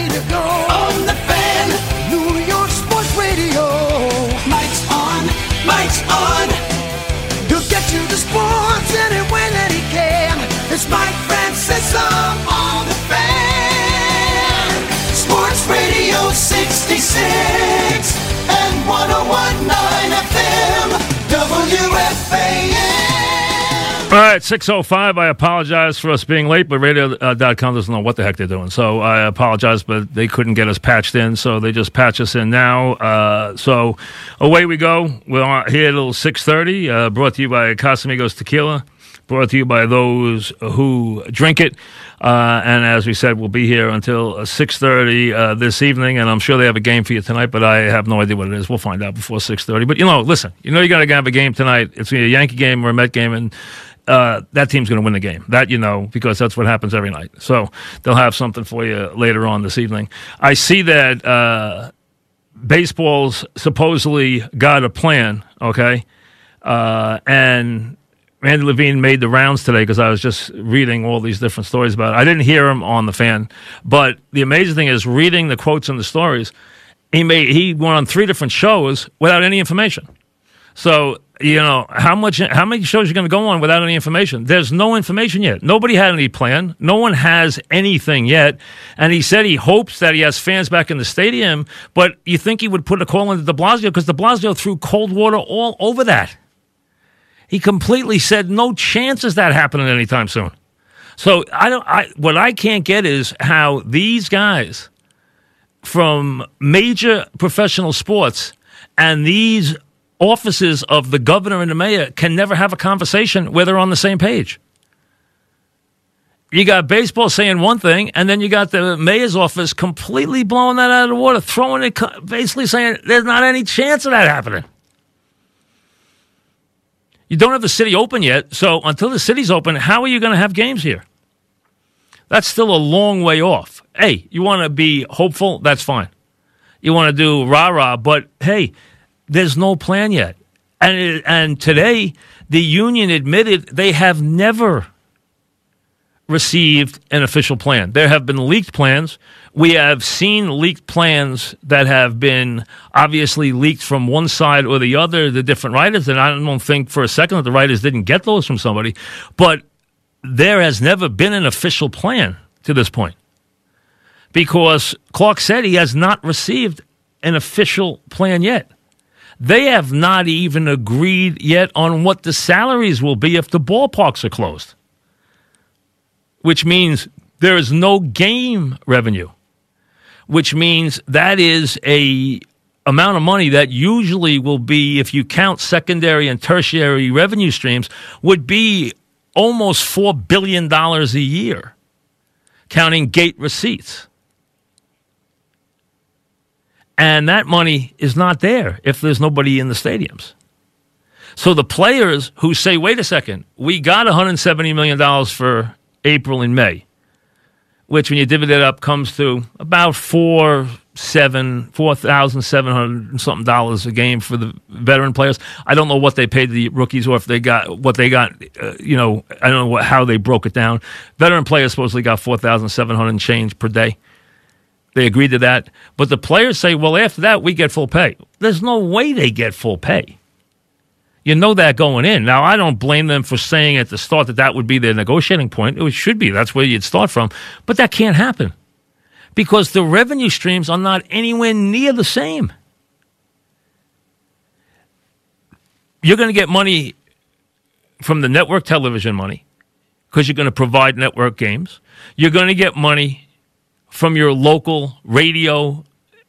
ready to go. On the fan, New York Sports Radio. Mike's on, Mike's on. He'll get you the sports any way that he can. It's Mike Francesa on the fan. Sports Radio 66 and 1019 right, 605. I apologize for us being late, but radio.com doesn't know what the heck they're doing. So I apologize, but they couldn't get us patched in, so they just patch us in now. Uh, so away we go. We're here till 630, uh, brought to you by Casamigos Tequila, brought to you by those who drink it. Uh, and as we said, we'll be here until 6.30 uh, this evening, and I'm sure they have a game for you tonight, but I have no idea what it is. We'll find out before 6.30. But, you know, listen, you know you got to have a game tonight. It's going be a Yankee game or a Met game, and uh, that team's going to win the game. That you know because that's what happens every night. So they'll have something for you later on this evening. I see that uh, baseball's supposedly got a plan. Okay, uh, and Randy Levine made the rounds today because I was just reading all these different stories about it. I didn't hear him on the fan, but the amazing thing is reading the quotes and the stories. He made he went on three different shows without any information. So you know how much how many shows you're going to go on without any information? There's no information yet. Nobody had any plan. No one has anything yet. And he said he hopes that he has fans back in the stadium but you think he would put a call into de blasio? Because de blasio threw cold water all over that. He completely said no chances that happening anytime soon. So i don't i what i can't get is how these guys from major professional sports and these offices of the governor and the mayor can never have a conversation where they're on the same page. You got baseball saying one thing, and then you got the mayor's office completely blowing that out of the water, throwing it, basically saying there's not any chance of that happening. You don't have the city open yet, so until the city's open, how are you going to have games here? That's still a long way off. Hey, you want to be hopeful? That's fine. You want to do rah rah, but hey, there's no plan yet. And, and today, the union admitted they have never received an official plan. There have been leaked plans. We have seen leaked plans that have been obviously leaked from one side or the other, the different writers. And I don't think for a second that the writers didn't get those from somebody. But there has never been an official plan to this point because Clark said he has not received an official plan yet. They have not even agreed yet on what the salaries will be if the ballparks are closed, which means there is no game revenue, which means that is a amount of money that usually will be, if you count secondary and tertiary revenue streams, would be almost $4 billion a year, counting gate receipts. And that money is not there if there's nobody in the stadiums. So the players who say, wait a second, we got $170 million for April and May, which when you divvy that up comes to about four, seven, four thousand seven hundred something dollars a game for the veteran players. I don't know what they paid the rookies or if they got what they got. Uh, you know, I don't know what, how they broke it down. Veteran players supposedly got four thousand seven hundred change per day. They agreed to that. But the players say, well, after that, we get full pay. There's no way they get full pay. You know that going in. Now, I don't blame them for saying at the start that that would be their negotiating point. It should be. That's where you'd start from. But that can't happen because the revenue streams are not anywhere near the same. You're going to get money from the network television money because you're going to provide network games. You're going to get money from your local radio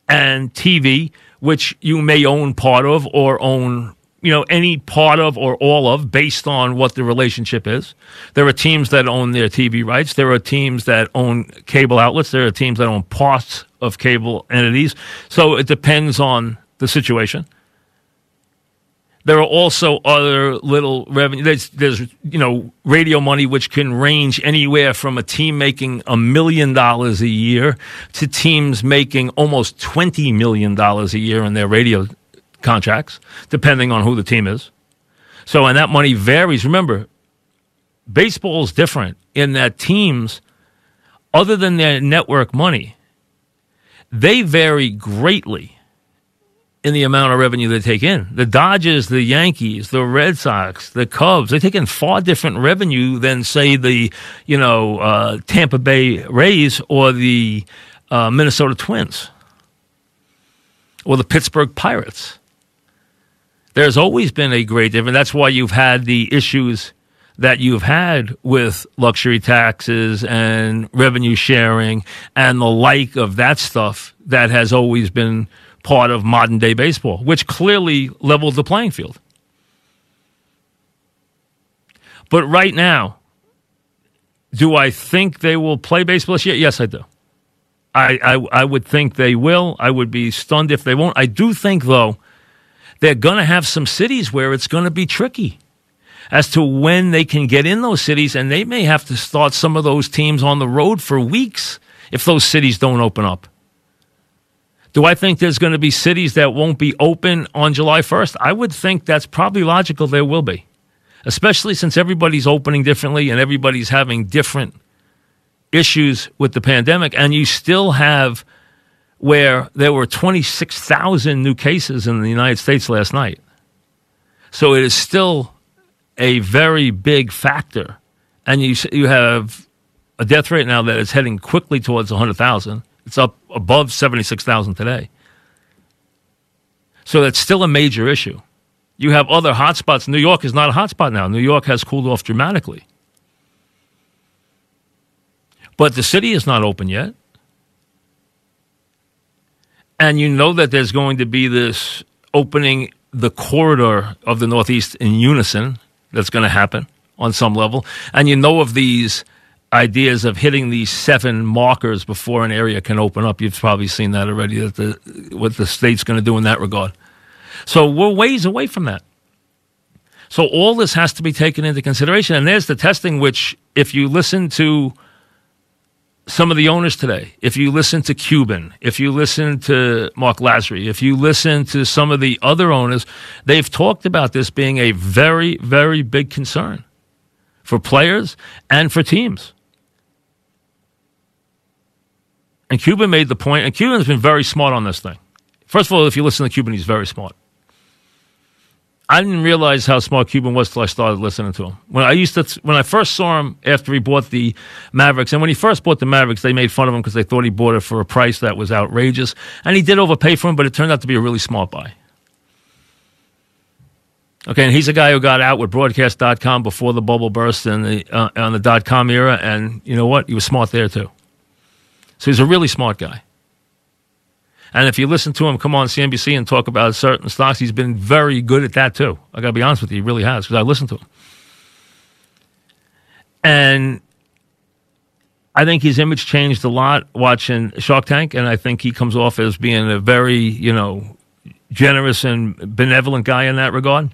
and TV, which you may own part of or own, you know, any part of or all of based on what the relationship is. There are teams that own their TV rights. There are teams that own cable outlets. There are teams that own parts of cable entities. So it depends on the situation. There are also other little revenue. There's, there's, you know, radio money which can range anywhere from a team making a million dollars a year to teams making almost $20 million a year in their radio contracts, depending on who the team is. So, and that money varies. Remember, baseball is different in that teams, other than their network money, they vary greatly in the amount of revenue they take in. The Dodgers, the Yankees, the Red Sox, the Cubs, they take in far different revenue than, say, the you know uh, Tampa Bay Rays or the uh, Minnesota Twins or the Pittsburgh Pirates. There's always been a great difference. That's why you've had the issues that you've had with luxury taxes and revenue sharing and the like of that stuff that has always been part of modern day baseball, which clearly leveled the playing field. But right now, do I think they will play baseball this year? Yes, I do. I, I, I would think they will. I would be stunned if they won't. I do think, though, they're going to have some cities where it's going to be tricky as to when they can get in those cities, and they may have to start some of those teams on the road for weeks if those cities don't open up. Do I think there's going to be cities that won't be open on July 1st? I would think that's probably logical there will be, especially since everybody's opening differently and everybody's having different issues with the pandemic. And you still have where there were 26,000 new cases in the United States last night. So it is still a very big factor. And you, you have a death rate now that is heading quickly towards 100,000 it's up above 76,000 today. So that's still a major issue. You have other hotspots. New York is not a hotspot now. New York has cooled off dramatically. But the city is not open yet. And you know that there's going to be this opening the corridor of the Northeast in unison that's going to happen on some level. And you know of these ideas of hitting these seven markers before an area can open up. You've probably seen that already. That the what the state's going to do in that regard. So we're ways away from that. So all this has to be taken into consideration. And there's the testing, which if you listen to some of the owners today, if you listen to Cuban, if you listen to Mark Lasry, if you listen to some of the other owners, they've talked about this being a very, very big concern for players and for teams. And Cuban made the point, and Cuban's been very smart on this thing. First of all, if you listen to Cuban, he's very smart. I didn't realize how smart Cuban was till I started listening to him. When I used to, when I first saw him after he bought the Mavericks, and when he first bought the Mavericks, they made fun of him because they thought he bought it for a price that was outrageous, and he did overpay for him, but it turned out to be a really smart buy. Okay, and he's a guy who got out with broadcast.com before the bubble burst in the, uh, on the dot com era, and you know what? He was smart there too. So he's a really smart guy. And if you listen to him come on CNBC and talk about certain stocks, he's been very good at that too. I got to be honest with you, he really has because I listened to him. And I think his image changed a lot watching Shark Tank, and I think he comes off as being a very, you know, generous and benevolent guy in that regard.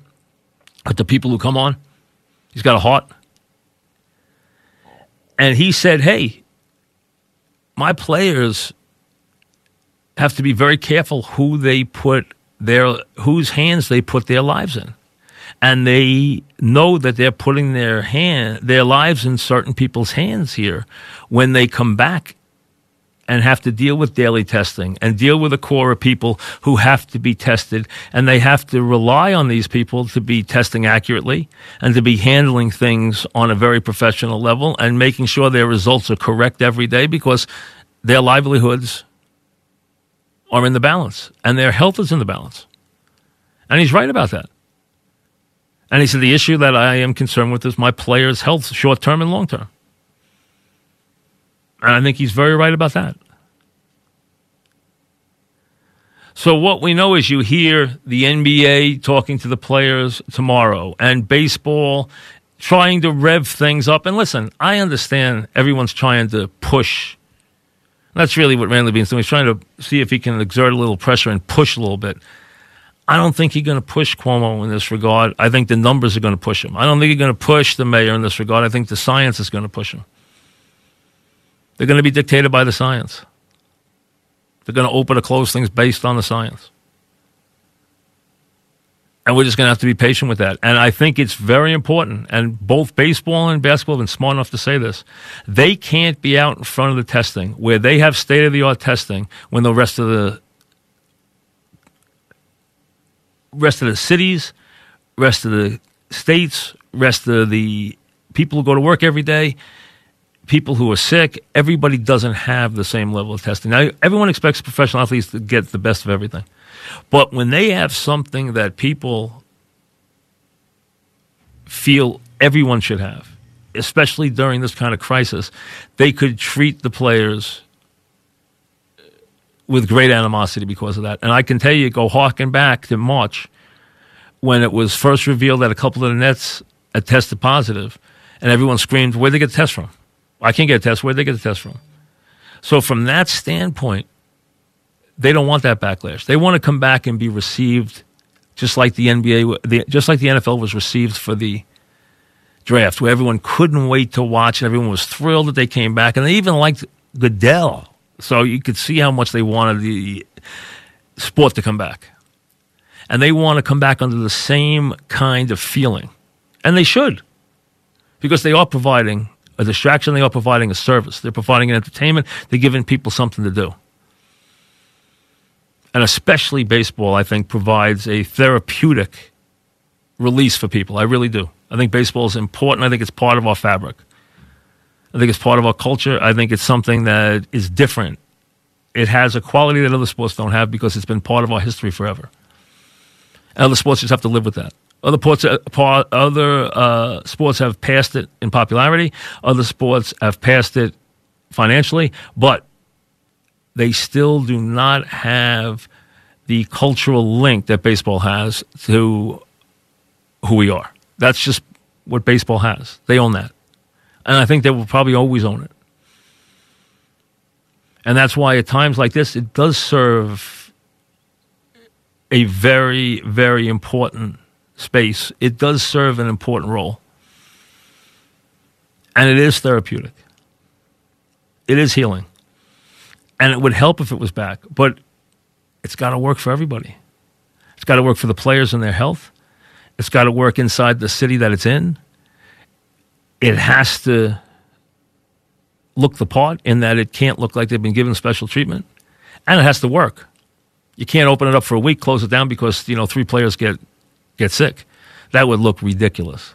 But the people who come on, he's got a heart. And he said, hey, my players have to be very careful who they put their whose hands they put their lives in. And they know that they're putting their hand their lives in certain people's hands here when they come back and have to deal with daily testing and deal with a core of people who have to be tested and they have to rely on these people to be testing accurately and to be handling things on a very professional level and making sure their results are correct every day because their livelihoods are in the balance and their health is in the balance. And he's right about that. And he said, the issue that I am concerned with is my players' health, short term and long term. And I think he's very right about that. So, what we know is you hear the NBA talking to the players tomorrow and baseball trying to rev things up. And listen, I understand everyone's trying to push. That's really what Randy Levine's doing. He's trying to see if he can exert a little pressure and push a little bit. I don't think he's going to push Cuomo in this regard. I think the numbers are going to push him. I don't think he's going to push the mayor in this regard. I think the science is going to push him. They're going to be dictated by the science. They're going to open or close things based on the science. And we're just going to have to be patient with that. And I think it's very important. And both baseball and basketball have been smart enough to say this. They can't be out in front of the testing where they have state of the art testing when the rest of the rest of the cities, rest of the states, rest of the people who go to work every day, people who are sick, everybody doesn't have the same level of testing. Now, everyone expects professional athletes to get the best of everything. But when they have something that people feel everyone should have, especially during this kind of crisis, they could treat the players with great animosity because of that. And I can tell you, go harken back to March when it was first revealed that a couple of the Nets had tested positive, and everyone screamed, Where'd they get the test from? I can't get a test. Where'd they get the test from? So, from that standpoint, they don't want that backlash. They want to come back and be received just like the NBA, just like the NFL was received for the draft, where everyone couldn't wait to watch, everyone was thrilled that they came back, and they even liked Goodell. So you could see how much they wanted the sport to come back, and they want to come back under the same kind of feeling, and they should, because they are providing a distraction. They are providing a service. They're providing an entertainment. They're giving people something to do and especially baseball, I think, provides a therapeutic release for people. I really do. I think baseball is important. I think it's part of our fabric. I think it's part of our culture. I think it's something that is different. It has a quality that other sports don't have because it's been part of our history forever. And other sports just have to live with that. Other, uh, other uh, sports have passed it in popularity. Other sports have passed it financially. But they still do not have the cultural link that baseball has to who we are. That's just what baseball has. They own that. And I think they will probably always own it. And that's why at times like this, it does serve a very, very important space. It does serve an important role. And it is therapeutic, it is healing and it would help if it was back. But it's got to work for everybody. It's got to work for the players and their health. It's got to work inside the city that it's in. It has to look the part in that it can't look like they've been given special treatment, and it has to work. You can't open it up for a week, close it down because you know three players get get sick. That would look ridiculous.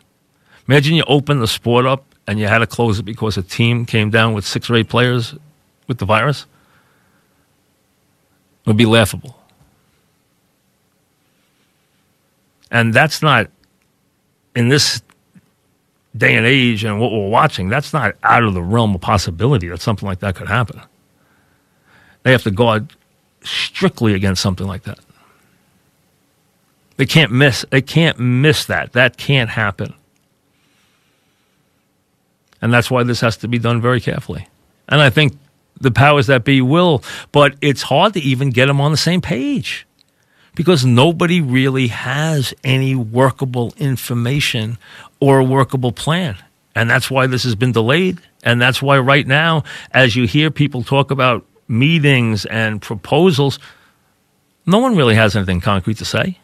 Imagine you open the sport up and you had to close it because a team came down with six or eight players with the virus It would be laughable. And that's not, in this day and age and what we're watching, that's not out of the realm of possibility that something like that could happen. They have to guard strictly against something like that. They can't miss they can't miss that. That can't happen. And that's why this has to be done very carefully. And I think the powers that be will, but it's hard to even get them on the same page because nobody really has any workable information or a workable plan. And that's why this has been delayed. And that's why right now, as you hear people talk about meetings and proposals, no one really has anything concrete to say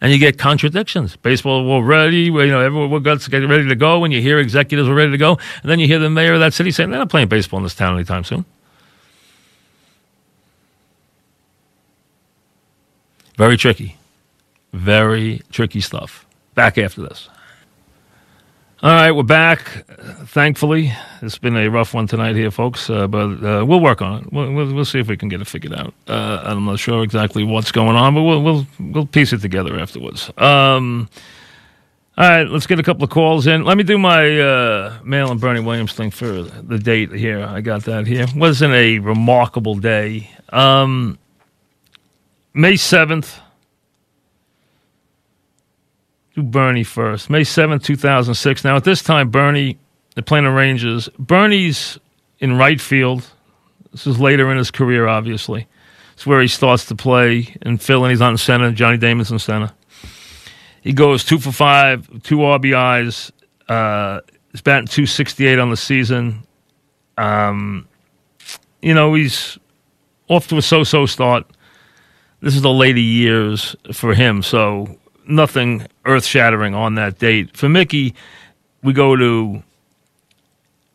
and you get contradictions. Baseball, we're ready. you know, everyone, we're getting ready to go. And you hear executives are ready to go, and then you hear the mayor of that city saying they're not playing baseball in this town anytime soon. Very tricky, very tricky stuff. Back after this. All right, we're back. Thankfully, it's been a rough one tonight here, folks, uh, but uh, we'll work on it. We'll, we'll, we'll, see if we can get it figured out. Uh, I'm not sure exactly what's going on, but we'll we'll, we'll piece it together afterwards. Um, all right, let's get a couple of calls in. Let me do my uh, Mantle and Bernie Williams thing for the date here. I got that here. Wasn't a remarkable day. Um, May 7th, do Bernie first. May 7th, 2006. Now, at this time, Bernie, the playing the Rangers, Bernie's in right field. This is later in his career, obviously. It's where he starts to play in Philly, he's on center. Johnny Damon's in center. He goes two for five, two RBIs. Uh, he's batting 268 on the season. Um, you know, he's off to a so so start. This is the later years for him, so nothing earth shattering on that date. For Mickey, we go to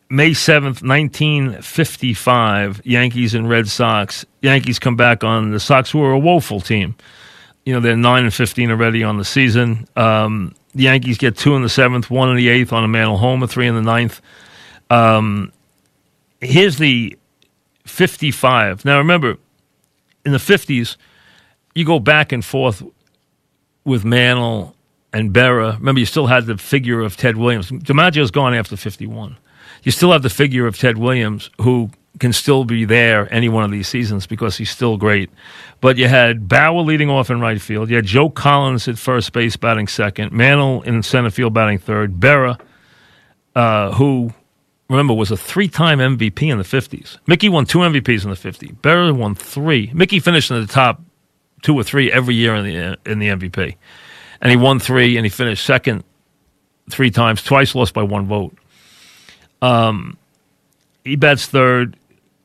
May 7th, 1955, Yankees and Red Sox. Yankees come back on the Sox, who are a woeful team. You know, they're 9 and 15 already on the season. Um, the Yankees get two in the seventh, one in the eighth on a Mantle home, a three in the ninth. Um, here's the 55. Now, remember, in the 50s, you go back and forth with Mantle and Berra. Remember, you still had the figure of Ted Williams. DiMaggio's gone after 51. You still have the figure of Ted Williams, who can still be there any one of these seasons because he's still great. But you had Bauer leading off in right field. You had Joe Collins at first base batting second. Mantle in center field batting third. Berra, uh, who remember, was a three-time MVP in the 50s. Mickey won two MVPs in the 50s. Berra won three. Mickey finished in the top two or three every year in the in the MVP, and he won three, and he finished second three times, twice lost by one vote. Um, he bats third.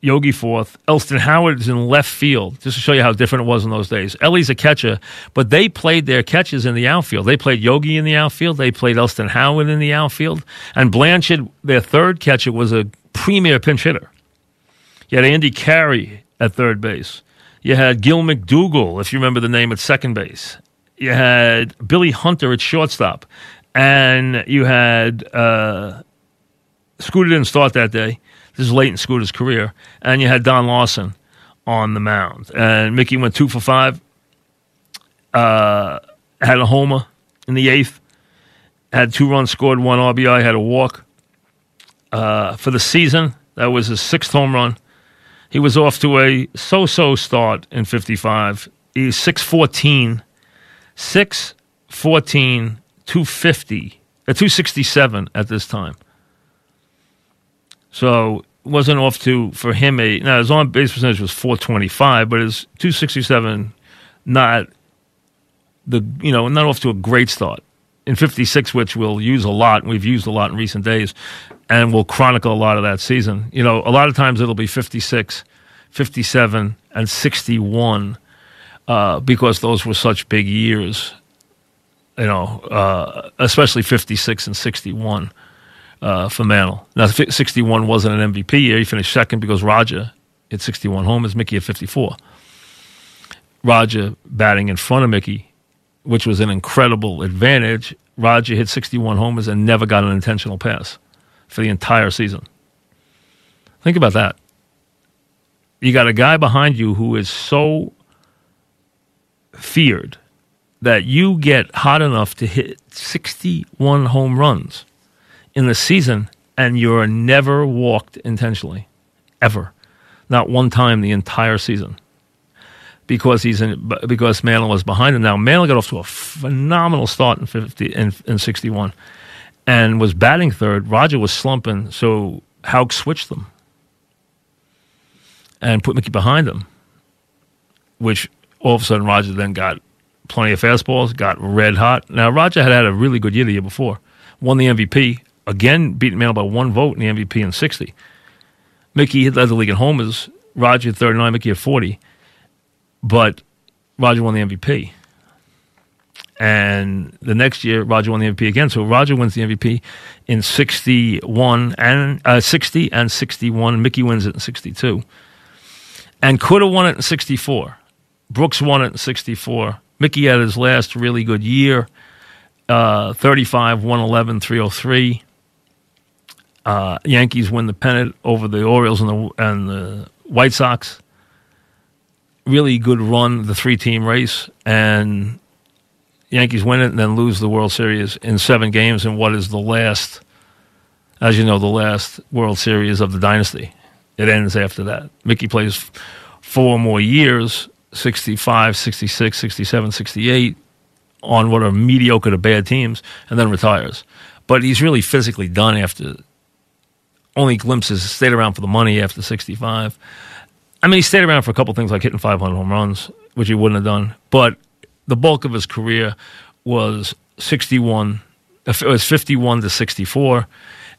Yogi fourth. Elston Howard is in left field, just to show you how different it was in those days. Ellie's a catcher, but they played their catches in the outfield. They played Yogi in the outfield. They played Elston Howard in the outfield. And Blanchard, their third catcher, was a premier pinch hitter. You had Andy Carey at third base. You had Gil McDougald, if you remember the name, at second base. You had Billy Hunter at shortstop. And you had uh, Scooter didn't start that day. This is late in Scooter's career. And you had Don Larsen on the mound. And Mickey went two for five. Uh, had a homer in the eighth. Had two runs scored, one RBI, had a walk. Uh, for the season, that was his sixth home run. He was off to a so so start in 55. He's 6'14, 6'14, 250, uh, 267 at this time. So wasn't off to for him a now his on base percentage was 425, but his 267 not the you know not off to a great start in 56, which we'll use a lot. and We've used a lot in recent days, and we'll chronicle a lot of that season. You know, a lot of times it'll be 56, 57, and 61 uh, because those were such big years. You know, uh, especially 56 and 61 uh, for Mantle. Now, 61 wasn't an MVP year. He finished second because Roger hit 61 homers, Mickey at 54. Roger batting in front of Mickey, which was an incredible advantage. Roger hit 61 homers and never got an intentional pass for the entire season. Think about that. You got a guy behind you who is so feared that you get hot enough to hit 61 home runs in the season and you're never walked intentionally, ever, not one time the entire season, because he's in because Mantle was behind him. Now Mantle got off to a phenomenal start in fifty in, in sixty one, and was batting third. Roger was slumping, so Houk switched them and put Mickey behind him, which all of a sudden Roger then got plenty of fastballs, got red hot. Now Roger had had a really good year the year before, won the MVP, again beating Mantle by one vote in the MVP in 60. Mickey led the league in homers. Roger had 39, Mickey had 40. But Roger won the MVP. And the next year, Roger won the MVP again. So Roger wins the MVP in 61 and uh, 60 and 61. Mickey wins it in 62. And could have won it in 64. Brooks won it in 64. Mickey had his last really good year uh, 35, 111, 303. Uh, Yankees win the pennant over the Orioles and the and the White Sox. Really good run, the three team race, and Yankees win it and then lose the World Series in seven games in what is the last, as you know, the last World Series of the dynasty. It ends after that. Mickey plays four more years 65, 66, 67, 68 on what are mediocre to bad teams and then retires. But he's really physically done after only glimpses, stayed around for the money after 65. I mean, he stayed around for a couple things like hitting 500 home runs, which he wouldn't have done. But the bulk of his career was 61, it was 51 to 64.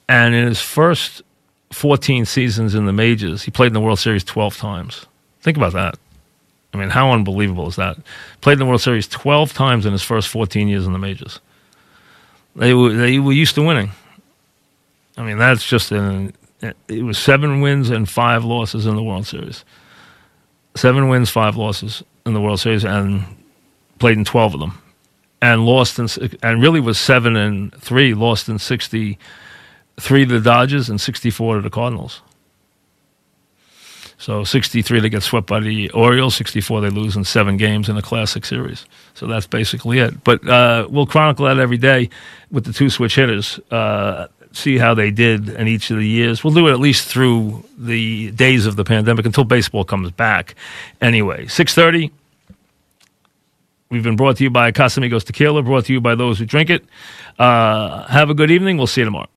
And in his first 14 seasons in the majors, he played in the World Series 12 times. Think about that. I mean, how unbelievable is that? Played in the World Series 12 times in his first 14 years in the majors. They were, they were used to winning. I mean, that's just an, it was seven wins and five losses in the World Series. Seven wins, five losses in the World Series, and played in 12 of them. And lost in, and really was seven and three, lost in 63 to the Dodgers and 64 to the Cardinals. So 63 they get swept by the Orioles, 64 they lose in seven games in the Classic Series. So that's basically it. But uh, we'll chronicle that every day with the two switch hitters. Uh, see how they did in each of the years. We'll do it at least through the days of the pandemic until baseball comes back. Anyway, 630. We've been brought to you by Casamigos Tequila, brought to you by those who drink it. Uh, have a good evening. We'll see you tomorrow.